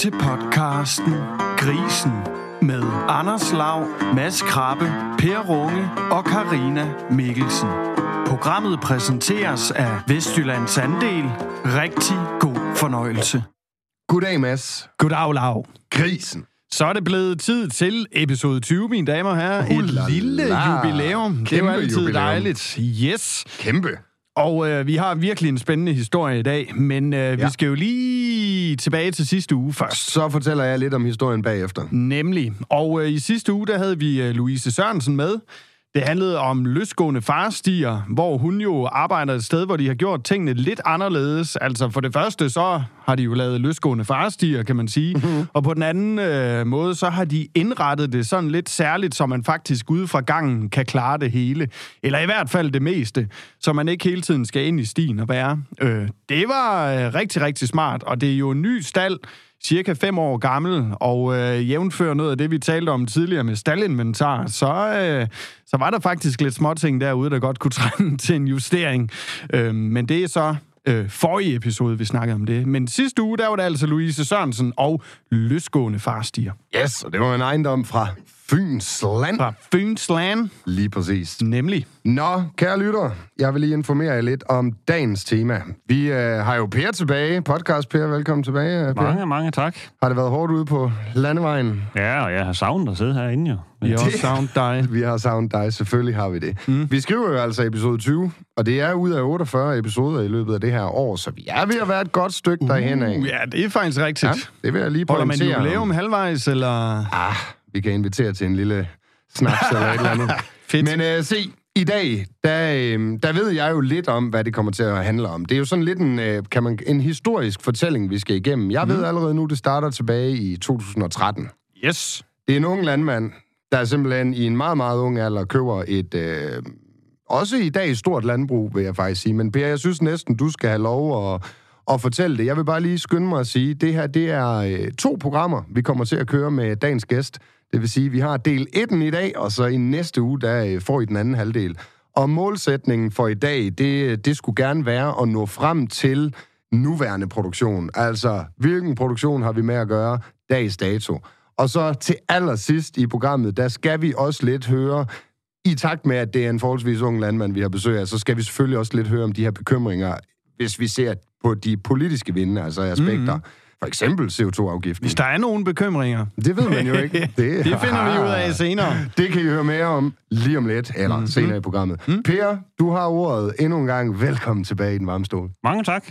til podcasten Grisen med Anders Lav, Mads Krabbe, Per Runge og Karina Mikkelsen. Programmet præsenteres af Vestjyllands Andel. Rigtig god fornøjelse. Goddag, Mads. Goddag, Lav. Grisen. Så er det blevet tid til episode 20, mine damer og herrer. Et lille jubilæum. det er jo Kæmpe altid jubilæum. dejligt. Yes. Kæmpe. Og øh, vi har virkelig en spændende historie i dag, men øh, ja. Vi skal jo lige tilbage til sidste uge først. Så fortæller jeg lidt om historien bagefter. Nemlig. Og øh, i sidste uge, der havde vi øh, Louise Sørensen med. Det handlede om løsgående farstier, hvor hun jo arbejder et sted, hvor de har gjort tingene lidt anderledes. Altså for det første, så har de jo lavet løsgående farstier, kan man sige. Mm-hmm. Og på den anden øh, måde, så har de indrettet det sådan lidt særligt, så man faktisk ude fra gangen kan klare det hele. Eller i hvert fald det meste, så man ikke hele tiden skal ind i stien og være. Øh, det var øh, rigtig, rigtig smart, og det er jo en ny stald, cirka fem år gammel, og øh, jævnfører noget af det, vi talte om tidligere med staldinventar, så, øh, så var der faktisk lidt småting derude, der godt kunne trænge til en justering. Øh, men det er så øh, forrige episode, vi snakkede om det. Men sidste uge, der var det altså Louise Sørensen og løsgående farstier. Yes, og det var en ejendom fra Fyns Land. Fra Fynsland, Lige præcis. nemlig. Nå, kære lytter, jeg vil lige informere jer lidt om dagens tema. Vi øh, har jo Per tilbage. Podcast Per, velkommen tilbage. øh, Per. Mange, mange tak. Har det været hårdt ude på landevejen? Ja, og jeg har savnet at sidde herinde jo. Vi har også savnet dig. Vi har savnet dig, selvfølgelig har vi det. Mm. Vi skriver jo altså episode 20, og det er ud af 48 episoder i løbet af det her år, så vi er ved at være et godt stykke derhen af. Uh, ja, det er faktisk rigtigt. Ja, det vil jeg lige Holder man pointere. jubilæum halvvejs, eller... Ah, vi kan invitere til en lille snaps eller et eller andet. Fedt. Men øh, se, i dag, der, øh, der ved jeg jo lidt om, hvad det kommer til at handle om. Det er jo sådan lidt en, øh, kan man, en historisk fortælling, vi skal igennem. Jeg ved allerede nu, det starter tilbage i 2013. Yes. Det er en ung landmand, der simpelthen i en meget, meget ung alder køber et... Øh, også i dag et stort landbrug, vil jeg faktisk sige. Men Per, jeg synes næsten, du skal have lov at, at fortælle det. Jeg vil bare lige skynde mig at sige, det her det er øh, to programmer, vi kommer til at køre med dagens gæst. Det vil sige, vi har del 1 i dag, og så i næste uge, der øh, får I den anden halvdel. Og målsætningen for i dag, det, øh, det skulle gerne være at nå frem til nuværende produktion. Altså, hvilken produktion har vi med at gøre dags dato? Og så til allersidst i programmet, der skal vi også lidt høre, i takt med, at det er en forholdsvis ung landmand, vi har besøg af, så skal vi selvfølgelig også lidt høre om de her bekymringer, hvis vi ser på de politiske vinde, altså aspekter. Mm-hmm. For eksempel CO2-afgiften. Hvis der er nogle bekymringer, Det ved man jo ikke. Det, det finder vi ud af senere. Det kan I høre mere om lige om lidt, eller mm-hmm. senere i programmet. Mm. Per, du har ordet endnu en gang. Velkommen tilbage i den varme stol. Mange tak.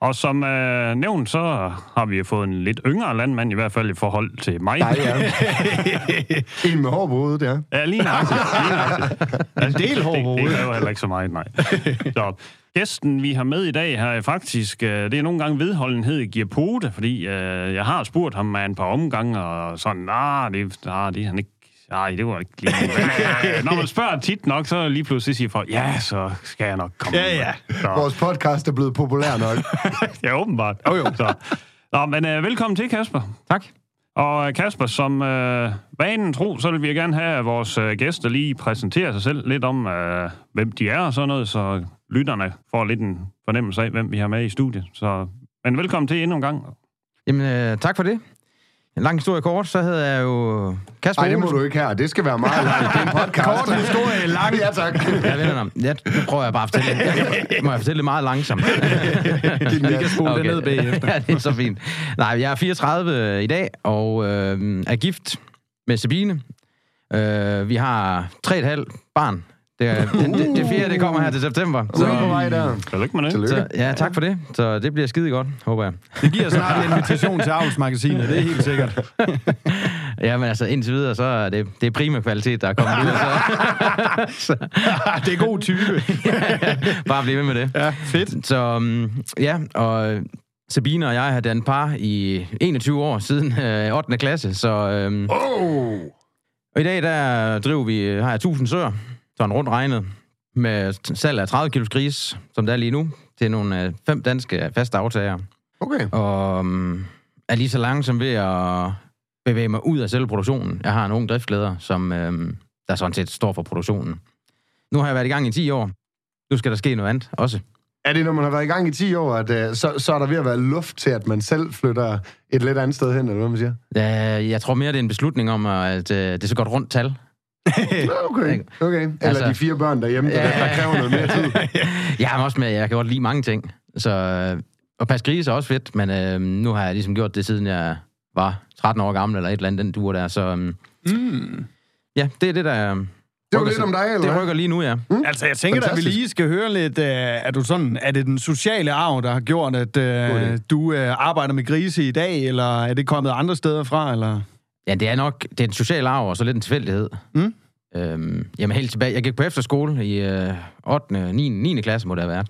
Og som øh, nævnt, så har vi fået en lidt yngre landmand, i hvert fald i forhold til mig. Nej, ja. en med hår på hovedet, ja. Ja, lige nøjagtigt. En del hår på det, det hovedet. kræver heller ikke så meget, nej. Så gæsten, vi har med i dag, har jeg faktisk... øh, Det er nogle gange vedholdenhed giver pote, fordi øh, jeg har spurgt ham med en par omgange, og sådan, nej, det, nah, det er han ikke Nej, det var ikke lige... Når man spørger tit nok, så lige pludselig siger folk, ja, så skal jeg nok komme. Ja, ja. Så, Vores podcast er blevet populær nok. ja, åbenbart. Jo, jo. Så. Nå, men øh, velkommen til, Kasper. Tak. Og øh, Kasper, som øh, vanen tro, så vil vi gerne have, at vores øh, gæster lige præsenterer sig selv lidt om, øh, hvem de er og sådan noget, så lytterne får lidt en fornemmelse af, hvem vi har med i studiet. Så, men velkommen til endnu en gang. Jamen, øh, tak for det. En lang historie kort, så hedder jeg jo Kasper Nej, det må du ikke her. Det skal være meget langt. Det er en podcast. Kort historie, lang. Ja, tak. Ja, venner, jeg, nu prøver jeg bare at fortælle det. Jeg, jeg, må jeg fortælle det meget langsomt? Vi kan spole okay. det ned bagefter. ja, det er så fint. Nej, jeg er 34 i dag, og øh, er gift med Sabine. Øh, vi har 3,5 barn. Det, er, det, det, det fjerde, det kommer her til september. Så er på vej der. Tillykke med det. Tillykke. så, ja, tak for det. Så det bliver skide godt, håber jeg. Det giver snart en invitation til Avlsmagasinet, det er helt sikkert. Ja, men altså indtil videre, så er det, det er prima kvalitet, der er kommet ud. Så, det er god type. bare bliv ved med det. Ja, fedt. Så um, ja, og Sabine og jeg har dannet par i 21 år siden øh, 8. klasse, så um, Oh! og i dag der driver vi, har jeg 1000 søer, sådan rundt regnet, med salg af 30 kilos gris, som der er lige nu, til nogle øh, fem danske faste aftagere. Okay. Og um, er lige så langsom ved at bevæge mig ud af selve produktionen. Jeg har en ung driftleder, som øhm, der sådan set står for produktionen. Nu har jeg været i gang i 10 år. Nu skal der ske noget andet også. Er det, når man har været i gang i 10 år, at uh, så, så er der ved at være luft til, at man selv flytter et lidt andet sted hen, eller hvad man siger? Øh, jeg tror mere, det er en beslutning om, at øh, det er så godt rundt tal. Okay. okay. Eller Altså- de fire børn derhjemme, der, der kræver noget mere tid. Jeg er også med, jeg kan godt lide mange ting. Så, øh, og passe grise er også fedt, men øh, nu har jeg ligesom gjort det, siden jeg var 13 år gammel, eller et eller andet, den duer der. Så øh, Mm. ja, det er det, der... Det var rykker lidt sig- om dig, eller Det rykker lige nu, ja. Altså, jeg tænker, at vi Fantastisk. lige skal høre lidt, uh, er du sådan, er det den sociale arv, der har gjort, at uh, idé. du uh, arbejder med grise i dag, eller er det kommet andre steder fra, eller? Ja, det er nok det er en social arv, og så lidt en tilfældighed. Mm. Øhm, jamen helt tilbage. Jeg gik på efterskole i øh, 8. 9. 9. klasse, må det have været.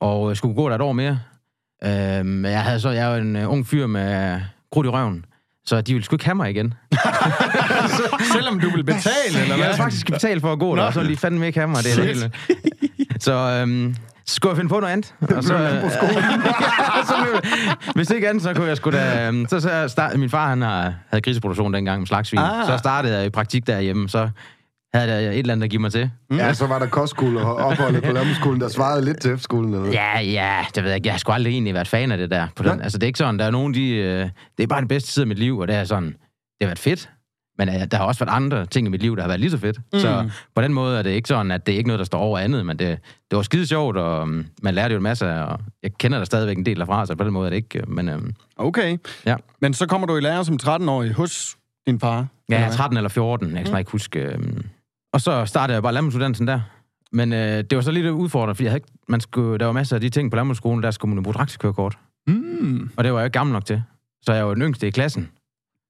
Og jeg skulle gå der et år mere. Øhm, jeg, havde så, jeg er jo en øh, ung fyr med krudt i røven. Så de ville sgu ikke have mig igen. Selvom du vil betale, eller Jeg hvad? havde faktisk betalt for at gå der, og så ville de fandme ikke have mig. Det er det hele. Så øhm, så skulle jeg finde på noget andet. Og så, øh, så blev, hvis ikke andet, så kunne jeg sgu da... øhm, Så, så start, min far, han har, havde griseproduktion dengang med slagsvin. Ah. Så startede jeg i praktik derhjemme, så havde jeg et eller andet at give mig til. Ja, så var der kostskole og opholdet på Lammeskolen, der svarede lidt til efterskolen. Eller? Ja, ja, det ved jeg ikke. Jeg har sgu aldrig egentlig været fan af det der. På den. Nej. Altså, det er ikke sådan, der er nogen, de... Øh, det er bare den bedste tid af mit liv, og det er sådan... Det har været fedt, men øh, der har også været andre ting i mit liv, der har været lige så fedt. Mm. Så på den måde er det ikke sådan, at det er ikke noget, der står over andet, men det, det var skide sjovt, og um, man lærte jo en masse, og jeg kender der stadigvæk en del derfra, så på den måde er det ikke... øh, Men øhm, Okay. Ja. Men så kommer du i lære som 13-årig hos din far? ja, eller jeg er hvad? 13 eller 14, jeg kan mm. ikke huske. Øhm, og så startede jeg bare landbrugsuddannelsen der. Men øh, det var så lidt udfordrende, fordi jeg havde ikke, man skulle, der var masser af de ting på landbrugsskolen, der skulle man bruge traktorkørekort. Mm. Og det var jeg ikke gammel nok til. Så jeg var den yngste i klassen.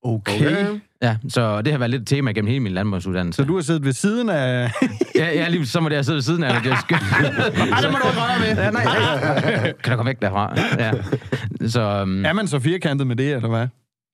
Okay. Okay. Ja, så det har været lidt et tema gennem hele min landbrugsuddannelse. Så du har siddet ved siden af... Ja, ja lige så må det jeg sidde ved siden af, det er skønt. Ej, det må du ikke røre med. ja, nej, nej. Kan du komme væk derfra? Ja. Så um, Er man så firkantet med det, eller hvad?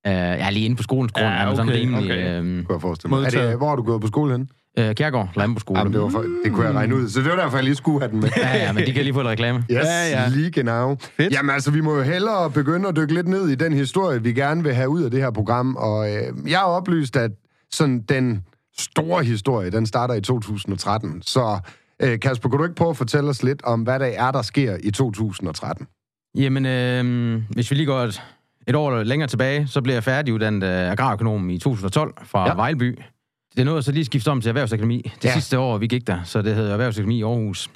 øh, jeg er lige inde på skolens grund. Ja, okay, sådan okay, rimelig... okay. Okay. Kunne jeg forestille mig. Er det, hvor har du gået på skole hen? Øh, Kjærgaard, landbrugsskole. Jamen, det, var for, det kunne jeg regne ud. Så det var derfor, jeg lige skulle have den med. Ja, ja, men de kan lige få et reklame. Yes, Ja, ja. lige genau. Fedt. Jamen altså, vi må jo hellere begynde at dykke lidt ned i den historie, vi gerne vil have ud af det her program. Og øh, jeg har oplyst, at sådan den store historie, den starter i 2013. Så øh, Kasper, kan du ikke prøve at fortælle os lidt om, hvad der er, der sker i 2013? Jamen, øh, hvis vi lige går et, et år længere tilbage, så blev jeg færdiguddannet øh, agrarøkonom i 2012 fra Ja. ja. Vejleby. Det er noget, så lige skifte om til Erhvervsakademi. Det Ja. ja. sidste år, vi gik der, så det hedder Erhvervsakademi i Aarhus.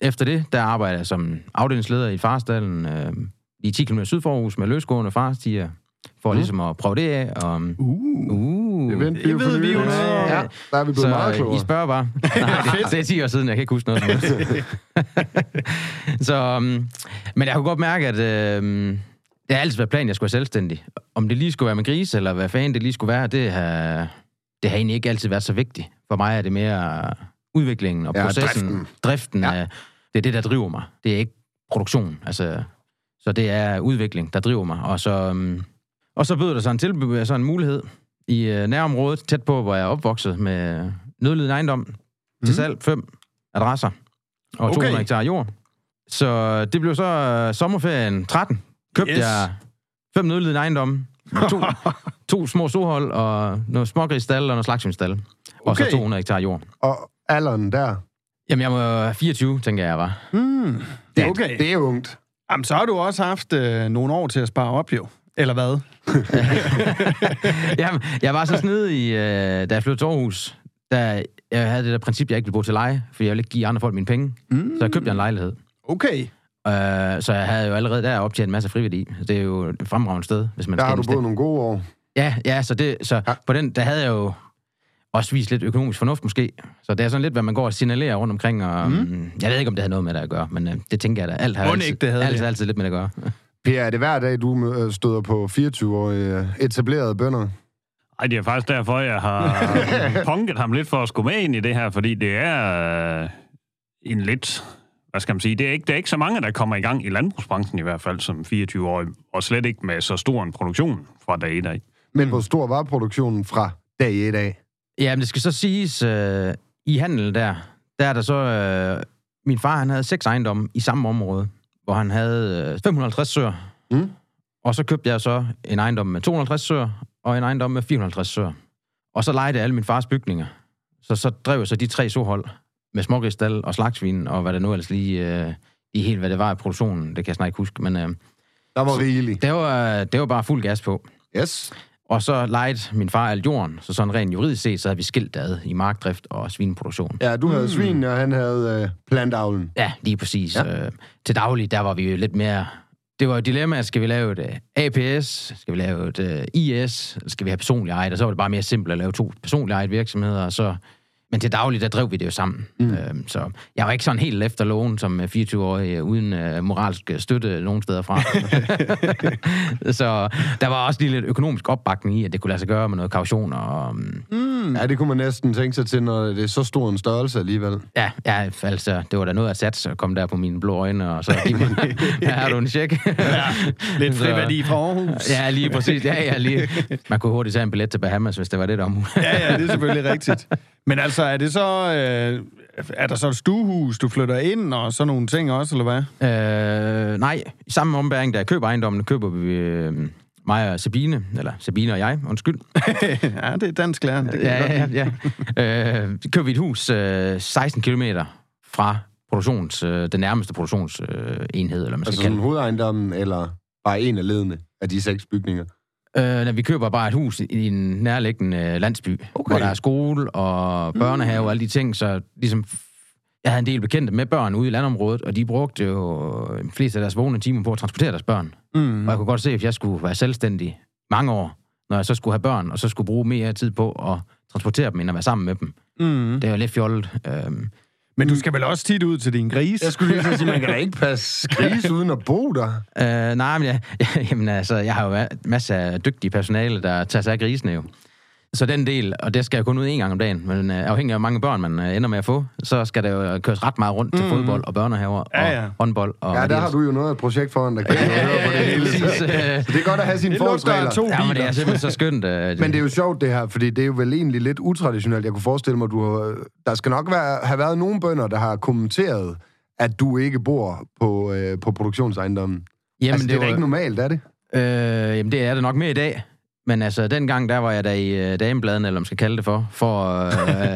Efter det, der arbejder jeg som afdelingsleder i Farsdalen, øh, i 10 km syd for Aarhus, med løsgående farstier, for mm. ligesom at prøve det af. Og, Uh. uh, Det, det ved vi jo om. Ja, der er vi blevet meget så klogere. I spørger bare. Nej, det, det er 10 år siden, jeg kan ikke huske noget så, um, men jeg kunne godt mærke, at uh, det har altid været planen, at jeg skulle være selvstændig. Om det lige skulle være med gris, eller hvad fanden det lige skulle være, det har, det har egentlig ikke altid været så vigtigt. For mig er det mere udviklingen og Ja, processen, driften. driften Ja. af, det er det, der driver mig. Det er ikke produktion. Altså, så det er udvikling, der driver mig. Og så, um, og så bød der sig en, tilbud, så en mulighed i uh, nærområdet, tæt på, hvor jeg er opvokset, med nødlidende ejendom mm. til salg, fem adresser og Okay. 200 hektar jord. Så det blev så uh, sommerferien 13. Købte Yes. jeg fem nødlidende ejendomme, to, to små sohold og noget smågrisstald og noget slagsvindstal. Okay. Og så Okay. 200 hektar jord. Og alderen der, Jamen, jeg var 24, tænker jeg, var. Mm. det, Okay. det er ungt. Jamen, så har du også haft øh, nogle år til at spare op, jo. Eller hvad? Jamen, jeg var så snedig, øh, da jeg flyttede til Aarhus. Der, jeg havde det der princip, jeg ikke ville bo til leje, for jeg ville ikke give andre folk mine penge. Mm. Så jeg købte jeg en lejlighed. Okay. Øh, så jeg havde jo allerede der optjent en masse friværdi. Det er jo et fremragende sted, hvis man Der skal har du boet nogle gode år. Ja, ja, så, det, så Ja. på den, der havde jeg jo også vist lidt økonomisk fornuft måske. Så det er sådan lidt, hvad man går og signalerer rundt omkring. Og, mm. Jeg ved ikke, om det havde noget med det at gøre, men øh, det tænker jeg da. Alt har altid, ikke, det havde altid, det. altid lidt med det at gøre. Per, er det hver dag, du øh, støder på 24-årige øh, etablerede bønder? Ej, det er faktisk derfor, jeg har punket ham lidt for at skulle med ind i det her, fordi det er øh, en lidt... Hvad skal man sige? Det er, ikke, det er ikke så mange, der kommer i gang i landbrugsbranchen i hvert fald som 24-årige, og slet ikke med så stor en produktion fra dag i dag. Men hvor stor var produktionen fra dag et af? Ja, men det skal så siges, øh, i handel der, der er der så... Øh, min far, han havde seks ejendomme i samme område, hvor han havde øh, 550 søer. Mm. Og så købte jeg så en ejendom med 250 søer, og en ejendom med 450 søer. Og så lejede jeg alle min fars bygninger. Så, så drev jeg så de tre sohold med smågristal og slagsvin, og hvad der nu ellers lige øh, i helt, hvad det var i produktionen. Det kan jeg snart ikke huske, men øh, Der var rigeligt. det, var, det var bare fuld gas på. Yes. Og så lejede min far alt jorden, så sådan rent juridisk set, så havde vi skilt ad i markdrift og svineproduktion. Ja, du havde mm. svin, og han havde øh, plantavlen. Ja, lige præcis. Ja. Øh, til daglig, der var vi jo lidt mere... Det var jo dilemmaet, skal vi lave et uh, APS, skal vi lave et uh, IS, skal vi have personlig ejet, og så var det bare mere simpelt at lave to personlige ejet virksomheder, og så... Men til daglig, der drev vi det jo sammen. Mm. Øhm, så jeg var ikke sådan helt efter loven som øh, 24-årig, øh, uden uh, moralsk støtte nogen steder fra. så der var også lige lidt økonomisk opbakning i, at det kunne lade sig gøre med noget kaution og... Um, Mm. Ja, det kunne man næsten tænke sig til, når det er så stor en størrelse alligevel. Ja, ja, altså, det var da noget at satse at komme der på mine blå øjne, og så give mig, her har du en check. Ja, lidt friværdi fra Aarhus. Ja, lige præcis. Ja, ja, lige. Man kunne hurtigt tage en billet til Bahamas, hvis det var det, der var muligt. ja, ja, det er selvfølgelig rigtigt. Men altså, er det så... Øh, er der så et stuehus, du flytter ind, og sådan nogle ting også, eller hvad? Øh, nej, i samme ombæring, da jeg køber ejendommen, køber vi øh, mig og Sabine, eller Sabine og jeg, undskyld. ja, det er dansk lærer. Det Ja, godt ja, ja. Øh, køber vi et hus øh, 16 km fra produktions, øh, den nærmeste produktionsenhed, øh, enhed, eller man skal Altså kalde sådan hovedejendommen, eller bare en af ledene af de seks bygninger. Øh, når vi køber bare et hus i en nærliggende øh, landsby, Okay. hvor der er skole og børnehave og alle de ting, så ligesom... Jeg havde en del bekendte med børn ude i landområdet, og de brugte jo de fleste af deres vågne timer på at transportere deres børn. Mm. Og jeg kunne godt se, at jeg skulle være selvstændig mange år, når jeg så skulle have børn, og så skulle bruge mere tid på at transportere dem, end at være sammen med dem. Mm. Det var lidt fjollet. Øhm, Men du skal vel også tit ud til din gris? Jeg skulle lige så sige, man kan da ikke passe gris uden at bo der. øh, nej, men jeg, jamen, altså, jeg har jo masser af dygtige personale, der tager sig af grisene jo. Så den del, og det skal jeg kun ud en gang om dagen, men øh, afhængig af hvor mange børn man øh, ender med at få, så skal der jo køres ret meget rundt til fodbold og børnehaver og Ja, ja. håndbold. Og Ja, der det har du jo noget af et projekt foran, der kan ja, høre på det hele. Præcis, Så øh, det er godt at have sine Det forholdsregler. to Ja, men det biler. er simpelthen så skønt. Øh, Men det er jo sjovt, det her, fordi det er jo vel egentlig lidt utraditionelt. Jeg kunne forestille mig, du har, der skal nok være, have været nogle bønder, der har kommenteret, at du ikke bor på, øh, på produktionsejendommen. Jamen, altså, det, det er da ikke normalt, er det? Øh, jamen, det er det nok mere i dag. Men altså, dengang, der var jeg der i øh, damebladen, eller om man skal kalde det for, for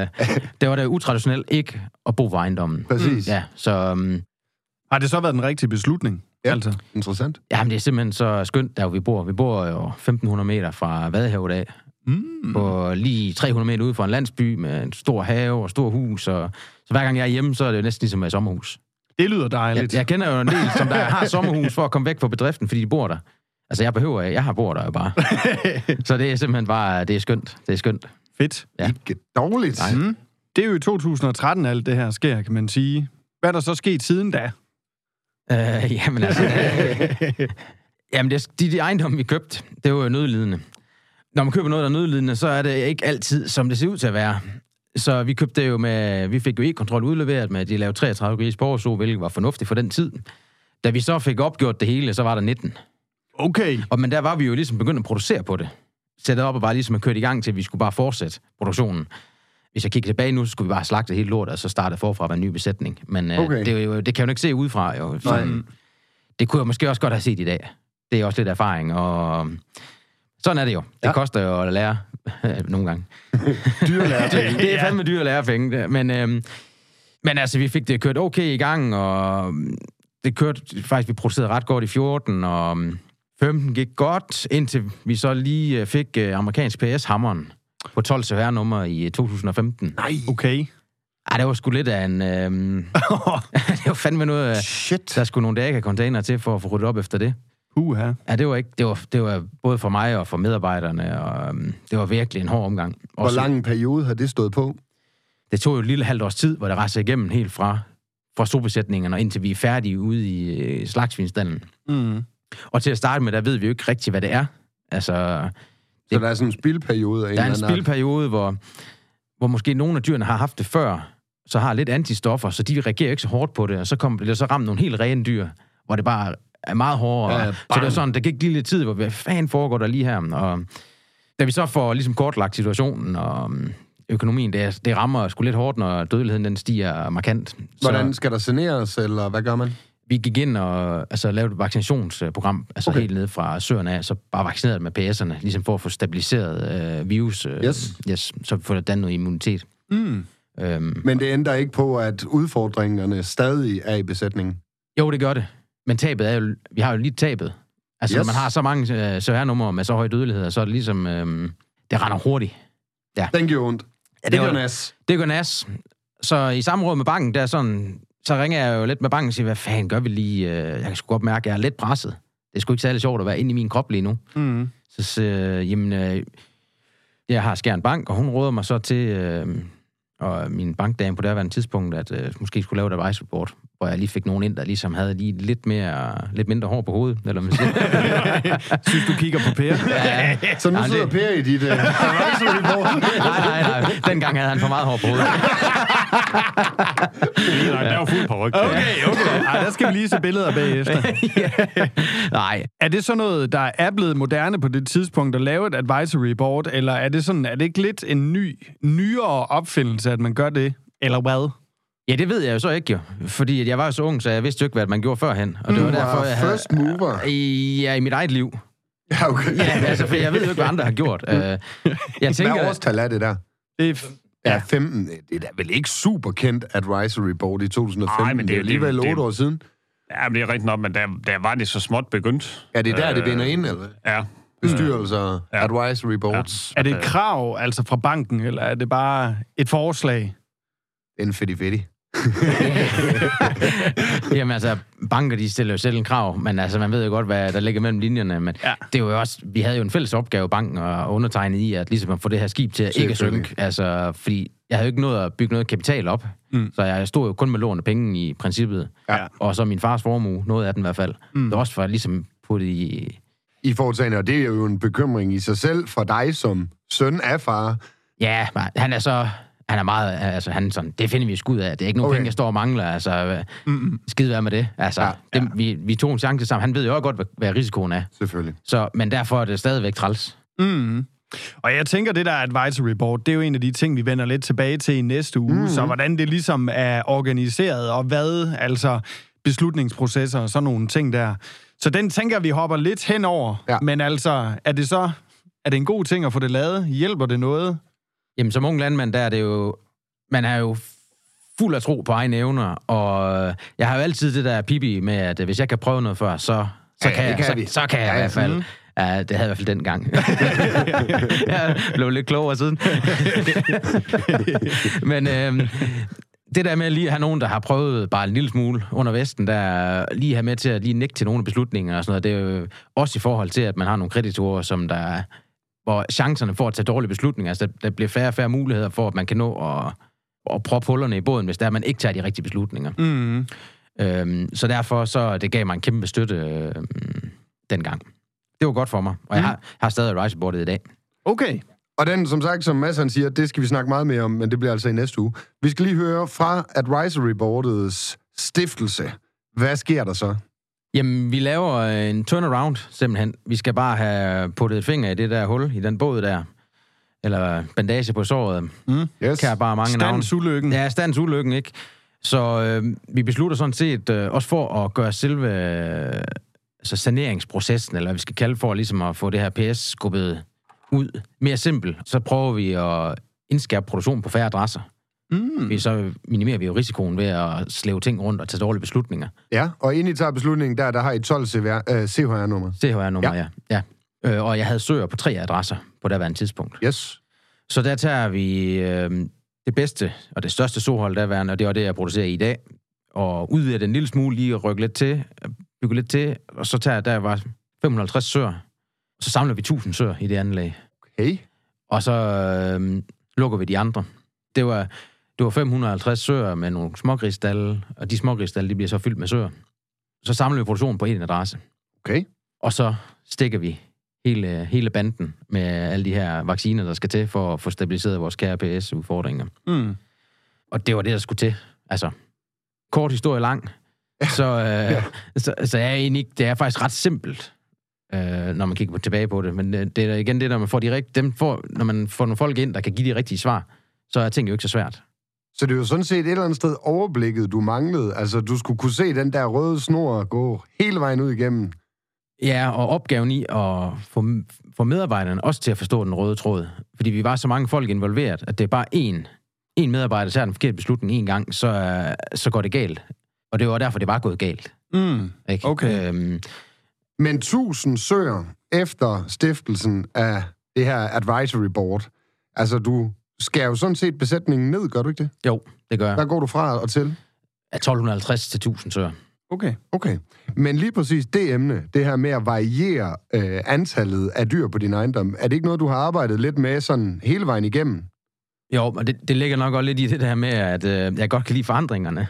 øh, det var da utraditionelt ikke at bo på ejendommen. Præcis. Ja, så um, Har det så været den rigtige beslutning? Ja. Altså. Interessant. jamen, det er simpelthen så skønt, der hvor vi bor. Vi bor jo 1500 meter fra Vadehavet af, Mm. på lige 300 meter ude for en landsby med en stor have og stor hus. Og, så hver gang jeg er hjemme, så er det jo næsten ligesom i sommerhus. Det lyder dejligt. Jeg, jeg kender jo en del, som der har sommerhus for at komme væk fra bedriften, fordi de bor der. Altså, jeg behøver, jeg har bor der jo bare. så det er simpelthen bare, det er skønt. Det er skønt. Fedt. Ja. Ikke dårligt. Nej. Mm. Det er jo i 2013, alt det her sker, kan man sige. Hvad er der så sket siden da? Øh, jamen altså... Øh, jamen, det, de, de ejendomme, vi købte, det var jo nødlidende. Når man køber noget, der er nødlidende, så er det ikke altid, som det ser ud til at være. Så vi købte det jo med... Vi fik jo e-kontrol udleveret med, at de lavede 33 gris på hvilket var fornuftigt for den tid. Da vi så fik opgjort det hele, så var der 19. Okay. Og, men der var vi jo ligesom begyndt at producere på det. Sætte op og bare ligesom at køre i gang til, at vi skulle bare fortsætte produktionen. Hvis jeg kigger tilbage nu, så skulle vi bare slagte helt lort, og så starte forfra med en ny besætning. Men øh, Okay. det, jo, det kan jo ikke se udefra. Jo. Sådan, det kunne jeg måske også godt have set i dag. Det er også lidt erfaring, og sådan er det jo. Det Ja. koster jo at lære nogle gange. Dyrlærer. Det, det er fandme dyre lærepenge. Men, øhm, men altså, vi fik det kørt okay i gang, og øhm, det kørte faktisk, vi producerede ret godt i 14, og 15 gik godt, indtil vi så lige øh, fik øh, amerikansk PS-hammeren på 12 CVR-nummer i øh, 2015. Nej. Okay. Ej, det var sgu lidt af en... Øhm, det var fandme noget... øh, Shit. Der skulle nogle dage container til for at få ryddet op efter det. Puha. Ja, det var ikke... Det var, det var både for mig og for medarbejderne, og øhm, det var virkelig en hård omgang. Hvor Også- lang en periode har det stået på? det tog jo et lille halvt års tid, hvor det rejser igennem helt fra, fra storbesætningen og indtil vi er færdige ude i øh, slagsvinsdalen. Mm. Og til at starte med, der ved vi jo ikke rigtigt, hvad det er. Altså, Så der er sådan en spildperiode af der er en spildperiode, hvor, hvor måske nogle af dyrene har haft det før, så har lidt antistoffer, så de reagerer ikke så hårdt på det, og så kommer det så ramt nogle helt rene dyr, hvor det bare er meget hårdere. Ja, så det er sådan, der gik lige lidt tid, hvor hvad fanden foregår der lige her? Og da vi så får ligesom kortlagt situationen, og øhm, økonomien, det, det rammer sgu lidt hårdt, når dødeligheden den stiger markant. Hvordan Så skal der saneres, eller hvad gør man? Vi gik ind og altså, lavede et vaccinationsprogram, altså Okay. helt ned fra søerne af, så bare vaccineret med PS'erne, ligesom for at få stabiliseret øh, virus, øh, Yes. yes, så vi får dannet noget immunitet. Mm. Øhm, Men det ændrer ikke på, at udfordringerne stadig er i besætningen. Jo, det gør det. Men tabet er jo... Vi har jo lige tabet. Altså, yes. Når man har så mange øh, CVR-numre med så høj dødelighed, så er det ligesom... Øh, det render hurtigt. Den gjorde ondt. Ja, det var- gør nas. Det går nas. Så i samråd med banken, der er sådan... Så ringer jeg jo lidt med banken og siger, hvad fanden gør vi lige? Øh, Jeg kan sgu godt mærke, at jeg er lidt presset. Det er sgu ikke særlig sjovt at være inde i min krop lige nu. Mm. Så jeg, jamen, øh, jeg har Skjern Bank, og hun råder mig så til, øh, og min bankdame på det her tidspunkt, at øh, måske skulle lave et advice report, hvor jeg lige fik nogen ind, der ligesom havde lige lidt, mere, lidt mindre hår på hovedet, eller man siger. Synes, du kigger på Per? ja, Så nu Nej, sidder det- Per i dit uh, nej, nej, nej. Dengang havde han for meget hår på hovedet. Lige nok, der var fuld på ryg. Okay, okay. Ej, der skal vi lige se billeder bagefter. nej, Er det så noget, der er blevet moderne på det tidspunkt at lave et advisory board, eller er det sådan, er det ikke lidt en ny, nyere opfindelse, at man gør det? Eller hvad? Ja, det ved jeg jo så ikke jo. Fordi at jeg var jo så ung, så jeg vidste jo ikke, hvad man gjorde førhen. Og det var Du derfor, jeg havde... first mover. I, ja, i mit eget liv. Ja, okay. Ja, altså, for jeg ved jo ikke, hvad andre har gjort. Uh, jeg Hvad tænker... årstal er det der? Det er Ja, 15. Det er da vel ikke super kendt advisory board i 2015. Ej, men det er det er alligevel det er jo- 8 år siden. Ja, men det er rigtigt nok, men der, der var det så småt begyndt. Er det der, det Øh, vinder ind, eller hvad? Ja. Bestyrelser, Ja. advisory boards. er det et krav, altså fra banken, eller er det bare et forslag? En fedt fedt. Jamen altså, banker, de stiller jo selv en krav, men altså, man ved jo godt, hvad der ligger mellem linjerne. Men Ja. det er jo også, vi havde jo en fælles opgave, banken og undertegnet i, at ligesom at få det her skib til at ikke synke. Altså, fordi jeg havde jo ikke nået at bygge noget kapital op, Mm. så jeg stod jo kun med låne penge i princippet. Ja. Og så min fars formue, noget af den i hvert fald. Mm. Det var også for at ligesom putte i... I foretagende, og det er jo en bekymring i sig selv for dig som søn af far. Ja, han er så... Han er meget, altså han sådan, det finder vi sgu ud af. Det er ikke nogen Okay. penge, jeg står og mangler. Altså, mm skide være med det. Altså, Ja, ja, vi, vi tog en chance sammen. Han ved jo også godt, hvad, hvad risikoen er. Selvfølgelig. Så, men derfor er det stadigvæk træls. Mm. Og jeg tænker, det der advisory board, det er jo en af de ting, vi vender lidt tilbage til i næste uge. Mm. Så hvordan det ligesom er organiseret, og hvad, altså beslutningsprocesser og sådan nogle ting der. Så den tænker vi hopper lidt henover. Ja. Men altså, er det så er det en god ting at få det lavet? Hjælper det noget? Jamen, som ung landmand, der er det jo... Man er jo fuld af tro på egne evner, og jeg har jo altid det der pipi med, at hvis jeg kan prøve noget før, så, så, Ja, kan, det jeg, kan så, så kan jeg Ja, i hvert fald. mhm. Ja, det havde jeg i hvert fald dengang. jeg blev lidt klogere siden. Men øhm, det der med lige at have nogen, der har prøvet bare en lille smule under vesten, der lige have med til at lige nikke til nogle beslutninger og sådan noget, det er jo også i forhold til, at man har nogle kreditorer, som der hvor chancerne for at tage dårlige beslutninger, altså der, der bliver færre og færre muligheder for, at man kan nå at, at proppe hullerne i båden, hvis der man ikke tager de rigtige beslutninger. Mm. Øhm, så derfor så det gav mig en kæmpe støtte øhm, dengang. Det var godt for mig, og jeg har, har stadig advisorboardet i dag. Okay. Og den, som sagt, som Mads han siger, det skal vi snakke meget mere om, men det bliver altså i næste uge. Vi skal lige høre fra advisory boardets stiftelse. Hvad sker der så? Jamen, vi laver en turnaround, simpelthen. Vi skal bare have puttet et finger i det der hul, i den båd der. Eller bandage på såret. Yes. Kan jeg bare mange navne. Standsulykken. Ja, stands ulykken, ikke? Så øh, vi beslutter sådan set, øh, også for at gøre selve øh, altså saneringsprocessen, eller hvad vi skal kalde for, ligesom at få det her PS skubbet ud mere simpelt, så prøver vi at indskærpe produktion på færre adresser. Mm. Vi, så minimerer vi jo risikoen ved at slæve ting rundt og tage dårlige beslutninger. Ja, og inden I tager beslutningen der, der har I 12 CVR, øh, CHR-nummer. CHR-nummer, ja. ja. ja. Øh, og jeg havde søger på tre adresser på det tidspunkt. Yes. Så der tager vi øh, det bedste og det største sohold, der er og det var det, jeg producerer i dag. Og udvider det en lille smule, lige rykke lidt til, bygge lidt til, og så tager der var 550 søer. Og så samler vi 1000 søer i det anlæg. Okay. Og så øh, lukker vi de andre. Det var, det var 550 søer med nogle smågrisstalle, og de smågrisstalle, de bliver så fyldt med søer. Så samler vi produktionen på en adresse. Okay. Og så stikker vi hele, hele banden med alle de her vacciner, der skal til for at få stabiliseret vores KRPS-udfordringer. Mm. Og det var det, der skulle til. Altså, kort historie lang. Så, øh, så, så er egentlig det er faktisk ret simpelt, øh, når man kigger på, tilbage på det. Men øh, det er igen det, når man får de rigt, dem får, når man får nogle folk ind, der kan give de rigtige svar, så er ting jo ikke så svært. Så det er jo sådan set et eller andet sted overblikket, du manglede. Altså, du skulle kunne se den der røde snor gå hele vejen ud igennem. Ja, og opgaven i at få, få medarbejderne også til at forstå den røde tråd. Fordi vi var så mange folk involveret, at det er bare én, én medarbejder, der tager den forkerte beslutning en gang, så, så går det galt. Og det var derfor, det var gået galt. Mm. Ikke? Okay. Øhm, Men 1000 søer efter stiftelsen af det her advisory board. Altså, du skærer jo sådan set besætningen ned, gør du ikke det? jo, det gør jeg. Der går du fra og til. Af 1250 til 1000 søer. Okay. Okay. Men lige præcis det emne, det her med at variere øh, antallet af dyr på din ejendom, er det ikke noget, du har arbejdet lidt med sådan hele vejen igennem? Jo, og det, det ligger nok også lidt i det der med, at øh, jeg godt kan lide forandringerne.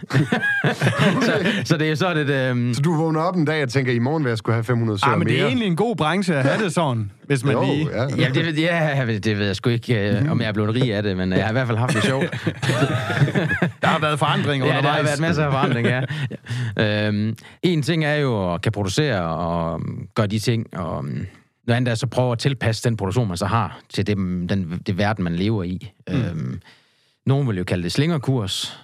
så, så det er sådan et... Øh, Så du vågner op en dag og tænker, i morgen vil jeg skulle have 500 søer Ah, men mere? det er egentlig en god branche at have det sådan, hvis man jo, lige... ja. ja, det, ja, det ved jeg sgu ikke, øh, om jeg er blevet rig af det, men jeg har i hvert fald haft det sjovt. Der har været forandringer Ja, der undervejs. har været masser af forandring, ja. ja. Øhm, en ting er jo at kan producere og um, gøre de ting, og um, noget andet er så prøve at tilpasse den produktion, man så har, til det, den, det verden, man lever i. Mm. Øhm, nogen vil jo kalde det slingerkurs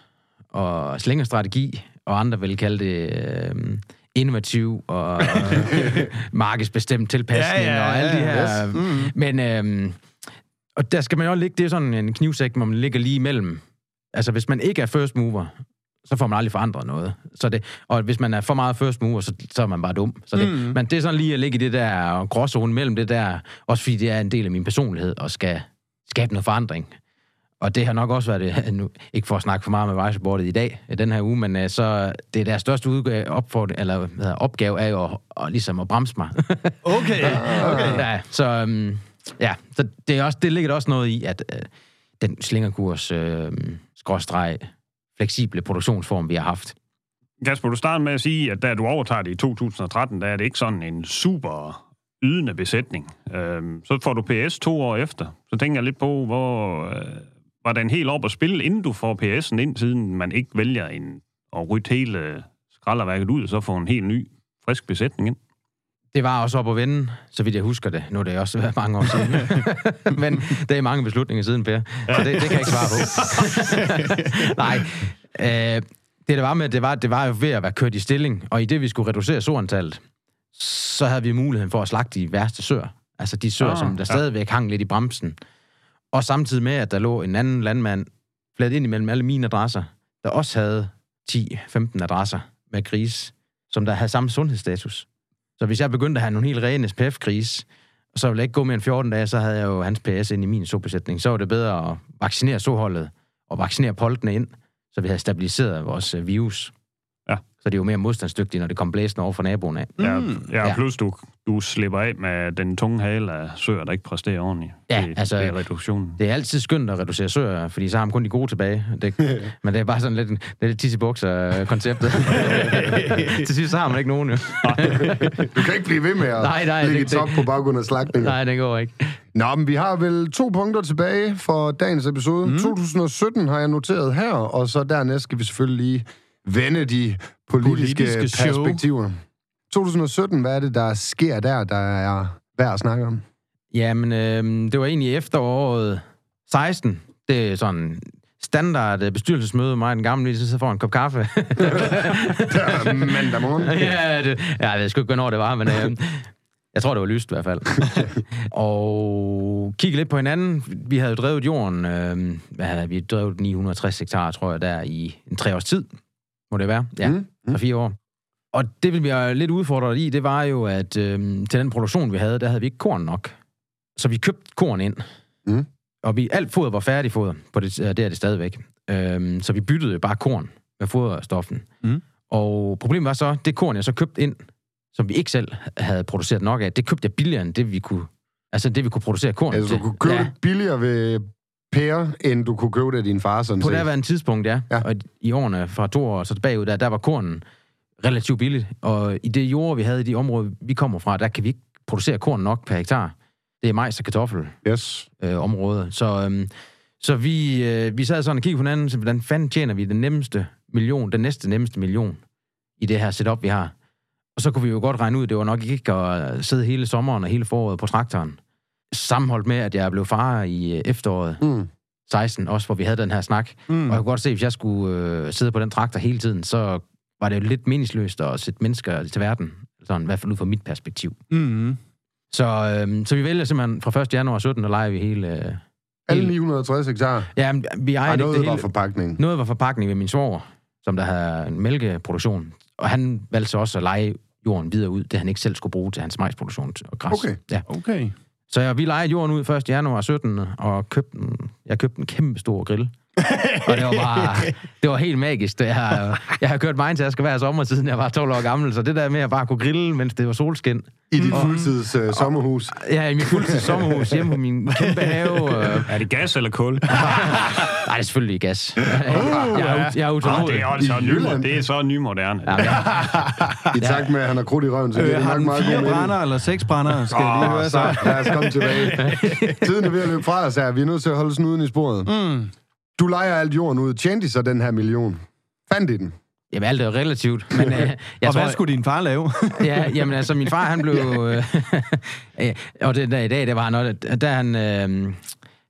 og slingerstrategi, og andre vil kalde det øhm, innovativ og øh, markedsbestemt tilpasning Ja, ja, og alle de her. yes. Mm. Men øhm, og der skal man jo ligge, det er sådan en knivsæk, hvor man ligger lige imellem. Altså, hvis man ikke er first mover, så får man aldrig forandret noget. Så det, og hvis man er for meget first mover, så, så er man bare dum. Så det, mm. Men det er sådan lige at ligge i det der gråzone mellem det der, også fordi det er en del af min personlighed, og skal skabe noget forandring. Og det har nok også været det, nu, ikke for at snakke for meget med Vejsbordet i dag, i den her uge, men uh, så det der største udgave, opfordring, eller, hedder, opgave er jo at, at, ligesom at bremse mig. Okay, okay. Ja, så, um, ja, så det, er også, det ligger der også noget i, at den slingerkurs, uh, skråstreg, fleksible produktionsform, vi har haft. Kasper, du starter med at sige, at da du overtager det i 2013, der er det ikke sådan en super ydende besætning. Øhm, så får du PS to år efter. Så tænker jeg lidt på, hvor øh, var den helt op at spille, inden du får PS'en ind, siden man ikke vælger en, at rydde hele skralderværket ud, og så får en helt ny, frisk besætning ind. Det var også op at vende, så vidt jeg husker det. Nu er det også været mange år siden. Men det er mange beslutninger siden, Per. Så det, det kan jeg ikke svare på. Nej. Øh, det, der var med, det var, det var jo ved at være kørt i stilling, og i det, vi skulle reducere såantallet, så havde vi muligheden for at slagte de værste søer. Altså de søer, Ah, som der stadigvæk hang lidt i bremsen. Og samtidig med, at der lå en anden landmand fladt ind imellem alle mine adresser, der også havde 10-15 adresser med gris, som der havde samme sundhedsstatus. Så hvis jeg begyndte at have nogle helt rene SPF-gris, så ville jeg ikke gå mere end 14 dage, så havde jeg jo hans PS ind i min sobesætning. Så var det bedre at vaccinere soholdet og vaccinere poltene ind, så vi havde stabiliseret vores virus. Så det er jo mere modstandsdygtigt, når det kommer blæsende over for naboen af. Ja, Mm. ja, Ja. plus du, du slipper af med den tunge hale af søer, der ikke præsterer ordentligt. Ja, det, altså- Det er reduktionen. Det er altid skønt at reducere søer, fordi så har man kun de gode tilbage. Det, men det er bare sådan lidt, det er lidt tisse bukser konceptet. Til sidst så har man ikke nogen jo. Du kan ikke blive ved med at Nej, nej, ligge i det- top på baggrund af slagtninger. Nej, det går ikke. Nå, men vi har vel to punkter tilbage for dagens episode. Mm. 2017 har jeg noteret her, og så dernæst skal vi selvfølgelig lige vende de politiske, Politiske show. perspektiver. 2017, hvad er det, der sker der, der er værd at snakke om? Jamen, øh, det var egentlig efteråret 16. Det er sådan standard øh, bestyrelsesmøde, mig og den gamle, lige så får en kop kaffe. Mandag morgen. ja, det, ja, jeg ved sgu ikke, hvornår det var, men øh, jeg tror, det var lyst i hvert fald. og kigge lidt på hinanden. Vi havde jo drevet jorden, øh, hvad havde vi drevet 960 hektar, tror jeg, der i en tre års tid, må det være. Ja, Mm, mm. fire år. Og det vi være lidt udfordret i, det var jo, at øh, til den produktion, vi havde, der havde vi ikke korn nok. Så vi købte korn ind. Mm. Og vi, alt foder var færdig foder, på det, det er det stadigvæk. Øhm, så vi byttede jo bare korn med foderstoffen. Mm. Og problemet var så, det korn, jeg så købte ind, som vi ikke selv havde produceret nok af, det købte jeg billigere end det, vi kunne, altså det, vi kunne producere korn Altså, til. du kunne købe ja, billigere ved Per, end du kunne købe det af din far, sådan på set. det var en tidspunkt, ja. Ja. ja. Og i årene fra to år så bagud, der, der var kornen relativt billigt. Og i det jord, vi havde i de områder, vi kommer fra, der kan vi ikke producere korn nok per hektar. Det er majs og kartoffel Yes. øh, område. Så, øhm, så vi, øh, vi sad sådan og kiggede på hinanden, så hvordan fanden tjener vi den nemmeste million, den næste nemmeste million i det her setup, vi har. Og så kunne vi jo godt regne ud, det var nok ikke at sidde hele sommeren og hele foråret på traktoren. Sammenholdt med, at jeg blev far i øh, efteråret Mm. 16, også hvor vi havde den her snak. Mm. Og jeg kunne godt se, at hvis jeg skulle øh, sidde på den traktor hele tiden, så var det jo lidt meningsløst at sætte mennesker til verden. Sådan, i hvert fald ud fra mit perspektiv. Mm. Så, øh, så vi vælger simpelthen fra 1. januar 17, der leger vi hele... Øh, Alle 960 hektar. ja, men vi ejer Ej, noget det var hele. forpakning. Noget var forpakning ved min svoger, som der havde en mælkeproduktion. og han valgte så også at lege jorden videre ud, det han ikke selv skulle bruge til hans majsproduktion og græs. Okay. Ja. Okay. Så jeg, vi lejede jorden ud 1. januar 17. og købte en, jeg købte en kæmpe stor grill. og det var bare, det var helt magisk. Jeg har, jeg har kørt skal hver sommer, siden jeg var 12 år gammel, så det der med at bare kunne grille, mens det var solskin. I dit fuldtids uh, sommerhus. Ja, i mit fuldtids sommerhus hjemme på min kæmpe have. Øh, Er det gas eller kul? nej, det er selvfølgelig gas. jeg, er, jeg er Oh, utålmodig. det er også så det er så nymoderne. Ja, ja. I takt med, at han har krudt i røven, så Øh, det har nok meget fire brænder eller seks brænder? Skal jeg lige høre Åh, så? så lad os komme tilbage. Tiden er ved at løbe fra os her. Vi er nødt til at holde snuden i sporet. Mm. Du leger alt jorden ud. Tjente de så den her million? Fandt de den? Jamen, alt er relativt. Men, øh, jeg Og tror, hvad skulle din far lave? ja, jamen altså, min far, han blev... Øh, og det der i dag, det var han også... Der er han... Øh,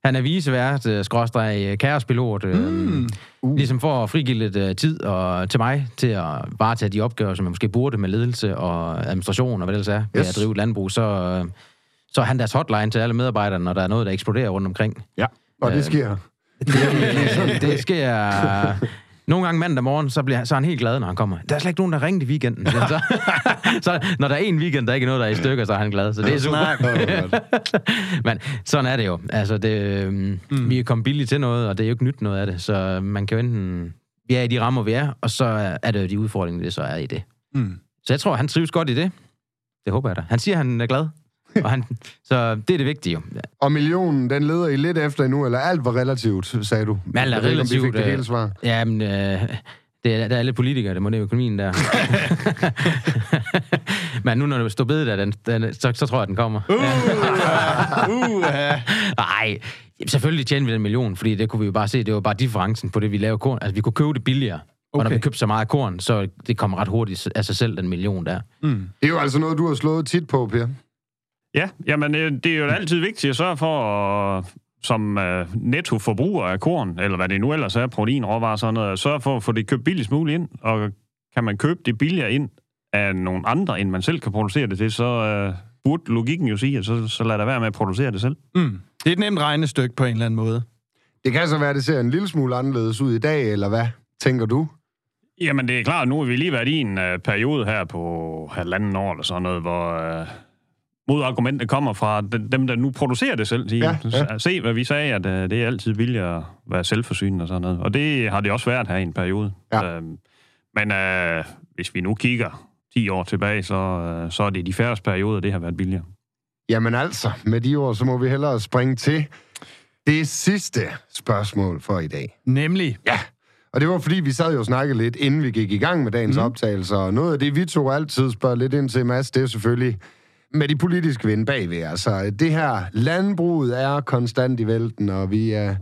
han er visevært, øh, skråstreg, øh, kaospilot, øh, mm. uh. ligesom for at frigive lidt øh, tid og, til mig til at varetage de opgaver, som jeg måske burde med ledelse og administration og hvad det ellers er, ved Yes. at drive et landbrug, så, øh, så er han deres hotline til alle medarbejdere, når der er noget, der eksploderer rundt omkring. Ja. Og det Øh, sker. Det, det sker... Nogle gange mandag morgen, så, bliver, så er han helt glad, når han kommer. Der er slet ikke nogen, der ringte i weekenden. Så, så når der er en weekend, der ikke er noget, der er i stykker, så er han glad. Så det er super. Men sådan er det jo. Altså, det, mm. vi er kommet billigt til noget, og det er jo ikke nyt noget af det. Så man kan jo enten... Vi er i de rammer, vi er, og så er det jo de udfordringer, det så er i det. Mm. Så jeg tror, han trives godt i det. Det håber jeg da. Han siger, han er glad. Og han, så det er det vigtige jo. Og millionen, den leder I lidt efter endnu, eller alt var relativt, sagde du? Men alt er Jeg ved om relativt, fik det øh, hele svar. Jamen, øh, det er, der er alle politikere, der må det økonomien der. Men nu når du står bedet der, den, den, så, så tror jeg, den kommer. Uh, ja. Nej, selvfølgelig tjener vi den million, fordi det kunne vi jo bare se, det var bare differencen på det, vi lavede korn. Altså, vi kunne købe det billigere. Og når Okay. vi købte så meget korn, så det kommer ret hurtigt af sig selv, den million der. Mm. Det er jo altså noget, du har slået tit på, Per. Ja, jamen øh, det er jo altid vigtigt at sørge for, at, som uh, nettoforbruger af korn, eller hvad det nu ellers er, protein, råvarer sådan noget, at sørge for at få det købt billigst muligt ind, og kan man købe det billigere ind af nogle andre, end man selv kan producere det til, så uh, burde logikken jo sige, at så, så lad der være med at producere det selv. Mm. Det er et nemt regnestykke på en eller anden måde. Det kan så være, at det ser en lille smule anderledes ud i dag, eller hvad, tænker du? Jamen, det er klart, nu har vi lige været i en uh, periode her på halvanden år eller sådan noget, hvor uh, modargumentet kommer fra de- dem, der nu producerer det selv. De, Ja, ja. Se, hvad vi sagde, at uh, det er altid billigere at være selvforsynende og sådan noget. Og det har det også været her i en periode. Ja. Uh, men uh, hvis vi nu kigger 10 år tilbage, så, uh, så er det de færreste perioder, det har været billigere. Jamen altså, med de ord, så må vi hellere springe til det sidste spørgsmål for i dag. Nemlig. Ja, og det var fordi, vi sad jo og snakkede lidt, inden vi gik i gang med dagens mm. optagelser, og noget af det, vi to altid spørger lidt ind til, Mads, det er selvfølgelig med de politiske vinde bagved. Altså, det her landbruget er konstant i vælten, og vi er...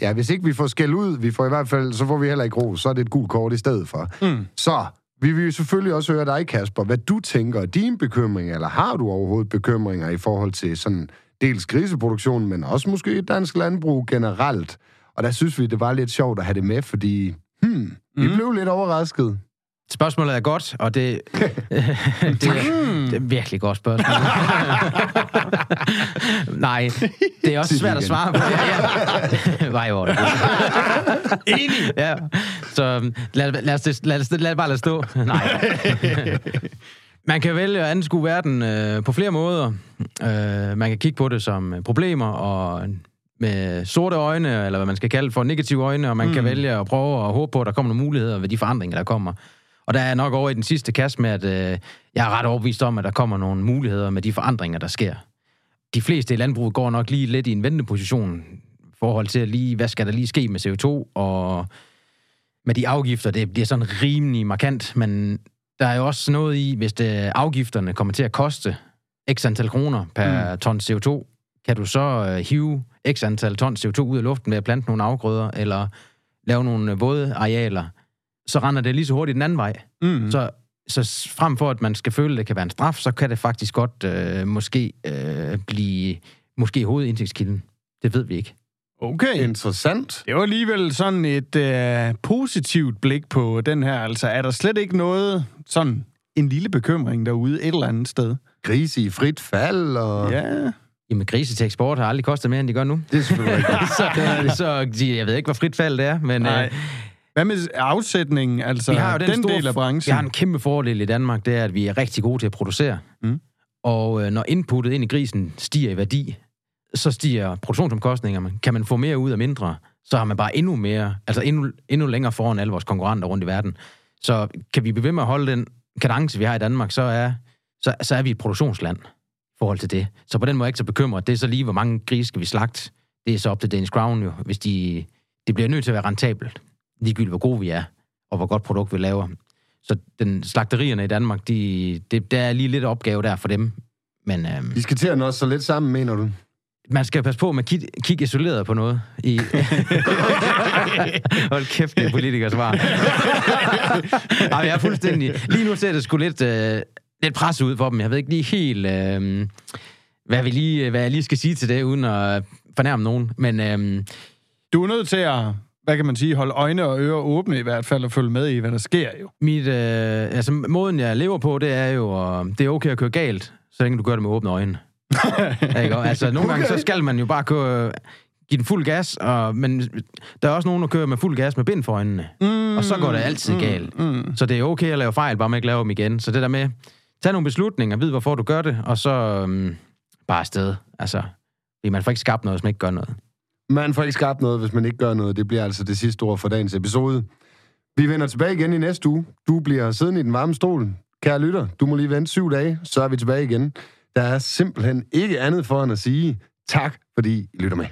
Ja, hvis ikke vi får skæld ud, vi får i hvert fald, så får vi heller ikke ro, så er det et gult kort i stedet for. Mm. Så vi vil selvfølgelig også høre dig, Kasper, hvad du tænker er dine bekymringer, eller har du overhovedet bekymringer i forhold til sådan dels griseproduktionen, men også måske dansk landbrug generelt. Og der synes vi, det var lidt sjovt at have det med, fordi hmm, vi blev lidt overrasket. Spørgsmålet er godt, og det, det, er, det er virkelig godt spørgsmål. Nej, det er også svært at svare på. Ja, ja. Var jo det. Enig. Ja. Så lad, lad, os, lad, os, lad bare lade stå. Nej. Man kan vælge at anskue verden øh, på flere måder. Øh, man kan kigge på det som problemer og med sorte øjne, eller hvad man skal kalde for negative øjne, og man mm. kan vælge at prøve at håbe på, at der kommer nogle muligheder ved de forandringer, der kommer. Og der er nok over i den sidste kast med, at øh, jeg er ret overbevist om, at der kommer nogle muligheder med de forandringer, der sker. De fleste i landbruget går nok lige lidt i en venteposition i forhold til at lige, hvad skal der lige ske med CO2, og med de afgifter, det bliver sådan rimelig markant, men der er jo også noget i, hvis det, afgifterne kommer til at koste x antal kroner per mm. ton CO2, kan du så øh, hive x antal ton CO2 ud af luften ved at plante nogle afgrøder, eller lave nogle øh, våde arealer, så render det lige så hurtigt den anden vej. Mm. Så, så frem for, at man skal føle, at det kan være en straf, så kan det faktisk godt øh, måske øh, blive måske hovedindtægtskilden. Det ved vi ikke. Okay. Interessant. Det var alligevel sådan et øh, positivt blik på den her. Altså, er der slet ikke noget, sådan en lille bekymring derude et eller andet sted? Grise i frit fald, og... Ja. Ja. Jamen, grise til eksport har aldrig kostet mere, end de gør nu. Det er selvfølgelig rigtigt. så, så de, jeg ved ikke, hvad frit fald det er, men Nej. øh, Hvad med afsætningen, altså Vi har jo den, den store, del af Vi branchen? har en kæmpe fordel i Danmark, det er, at vi er rigtig gode til at producere. Mm. Og øh, når inputtet ind i grisen stiger i værdi, så stiger produktionsomkostningerne. Kan man få mere ud af mindre, så har man bare endnu mere, altså endnu, endnu længere foran alle vores konkurrenter rundt i verden. Så kan vi blive ved med at holde den kadence, vi har i Danmark, så er, så, så er vi et produktionsland i forhold til det. Så på den måde er jeg ikke så bekymret. Det er så lige, hvor mange grise skal vi slagte. Det er så op til Danish Crown jo, hvis de... Det bliver nødt til at være rentabelt, ligegyldigt hvor gode vi er, og hvor godt produkt vi laver. Så den slagterierne i Danmark, de, det, der er lige lidt opgave der for dem. Men øhm, Vi skal til at nå så lidt sammen, mener du? man skal passe på med at kigge, kigge isoleret på noget. I... Hold kæft, det er politikersvar. Ej, jeg er fuldstændig... Lige nu ser det sgu lidt, øh, lidt pres ud for dem. Jeg ved ikke lige helt, øh, hvad, vi lige, hvad jeg lige skal sige til det, uden at fornærme nogen. Men øh, Du er nødt til at, hvad kan man sige, holde øjne og ører åbne i hvert fald, og følge med i, hvad der sker jo. mit, øh, altså, måden, jeg lever på, det er jo, øh, det er okay at køre galt, så længe du gør det med åbne øjne. ikke? Og, altså, nogle gange så skal man jo bare køre, give den fuld gas, og, men der er også nogen, der kører med fuld gas med bind for øjnene. Mm, Og så går det altid galt. Mm. Så det er okay at lave fejl, bare man ikke laver dem igen. Så det der med, tag nogle beslutninger, vid hvorfor du gør det, og så øhm, bare afsted. Altså, fordi man får ikke skabt noget, hvis man ikke gør noget. Man får ikke skabt noget, hvis man ikke gør noget. Det bliver altså det sidste ord for dagens episode. Vi vender tilbage igen i næste uge. Du bliver siddende i den varme stol. Kære lytter, du må lige vente syv dage, så er vi tilbage igen. Der er simpelthen ikke andet for end at sige tak, fordi I lytter med.